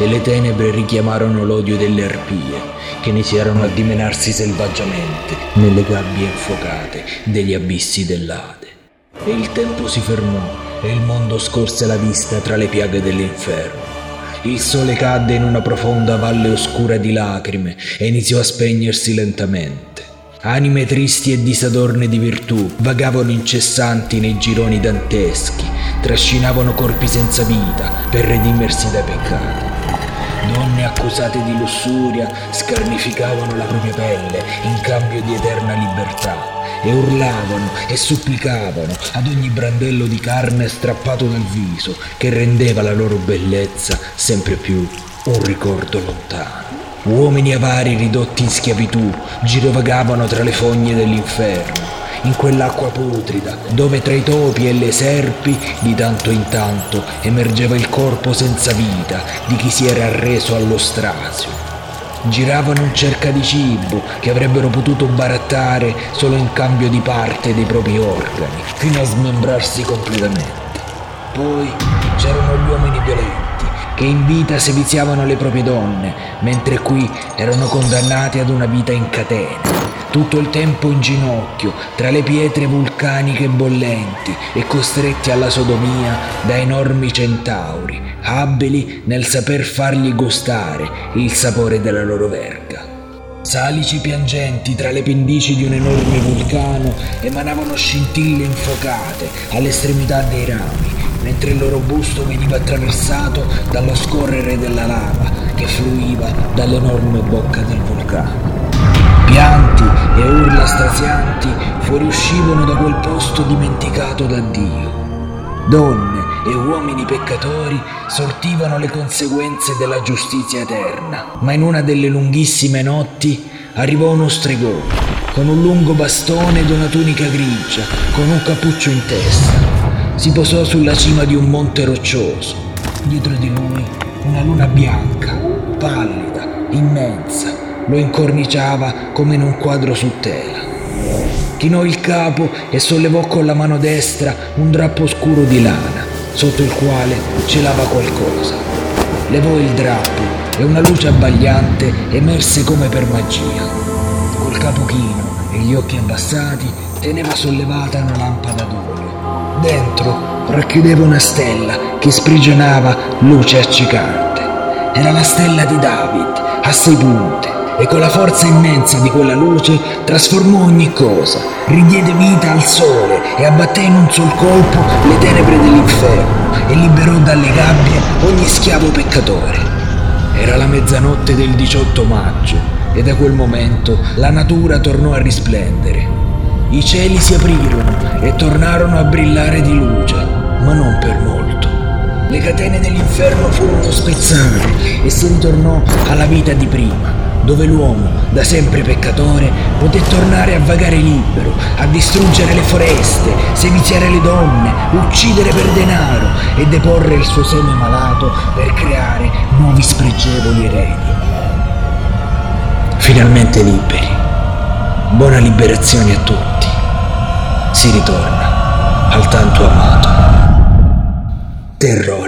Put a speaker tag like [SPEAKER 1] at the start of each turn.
[SPEAKER 1] e le tenebre richiamarono l'odio delle arpie, che iniziarono a dimenarsi selvaggiamente nelle gabbie infuocate degli abissi dell'Ade. E il tempo si fermò e il mondo scorse la vista tra le piaghe dell'inferno. Il sole cadde in una profonda valle oscura di lacrime e iniziò a spegnersi lentamente. Anime tristi e disadorne di virtù vagavano incessanti nei gironi danteschi, trascinavano corpi senza vita per redimersi dai peccati. Donne accusate di lussuria scarnificavano la propria pelle in cambio di eterna libertà e urlavano e supplicavano ad ogni brandello di carne strappato dal viso che rendeva la loro bellezza sempre più un ricordo lontano. Uomini avari ridotti in schiavitù girovagavano tra le fogne dell'inferno, in quell'acqua putrida, dove tra i topi e le serpi di tanto in tanto emergeva il corpo senza vita di chi si era arreso allo strazio giravano in cerca di cibo che avrebbero potuto barattare solo in cambio di parte dei propri organi, fino a smembrarsi completamente. Poi c'erano gli uomini violenti che in vita seviziavano le proprie donne, mentre qui erano condannati ad una vita in catene tutto il tempo in ginocchio tra le pietre vulcaniche bollenti e costretti alla sodomia da enormi centauri, abili nel saper fargli gustare il sapore della loro verga. Salici piangenti tra le pendici di un enorme vulcano emanavano scintille infuocate all'estremità dei rami, mentre il loro busto veniva attraversato dallo scorrere della lava che fluiva dall'enorme bocca del vulcano. Pianti e urla strazianti fuoriuscivano da quel posto dimenticato da Dio. Donne e uomini peccatori sortivano le conseguenze della giustizia eterna, ma in una delle lunghissime notti arrivò uno stregone con un lungo bastone ed una tunica grigia, con un cappuccio in testa. Si posò sulla cima di un monte roccioso. Dietro di lui una luna bianca, pallida, immensa, lo incorniciava come in un quadro su tela. Chinò il capo e sollevò con la mano destra un drappo scuro di lana, sotto il quale celava qualcosa. Levò il drappo e una luce abbagliante emerse come per magia. Col capo chino e gli occhi abbassati teneva sollevata una lampada d'olio. Dentro racchiudeva una stella che sprigionava luce accecante. Era la stella di David, a sei punte, e con la forza immensa di quella luce trasformò ogni cosa, ridiede vita al sole e abbatté in un sol colpo le tenebre dell'inferno e liberò dalle gabbie ogni schiavo peccatore. Era la mezzanotte del 18 maggio e da quel momento la natura tornò a risplendere. I cieli si aprirono e tornarono a brillare di luce, ma non per molto. Le catene dell'inferno furono spezzate e si ritornò alla vita di prima dove l'uomo, da sempre peccatore, poté tornare a vagare libero, a distruggere le foreste, seviziare le donne, uccidere per denaro e deporre il suo seme malato per creare nuovi spregevoli eredi. Finalmente liberi. Buona liberazione a tutti. Si ritorna al tanto amato. Terrore.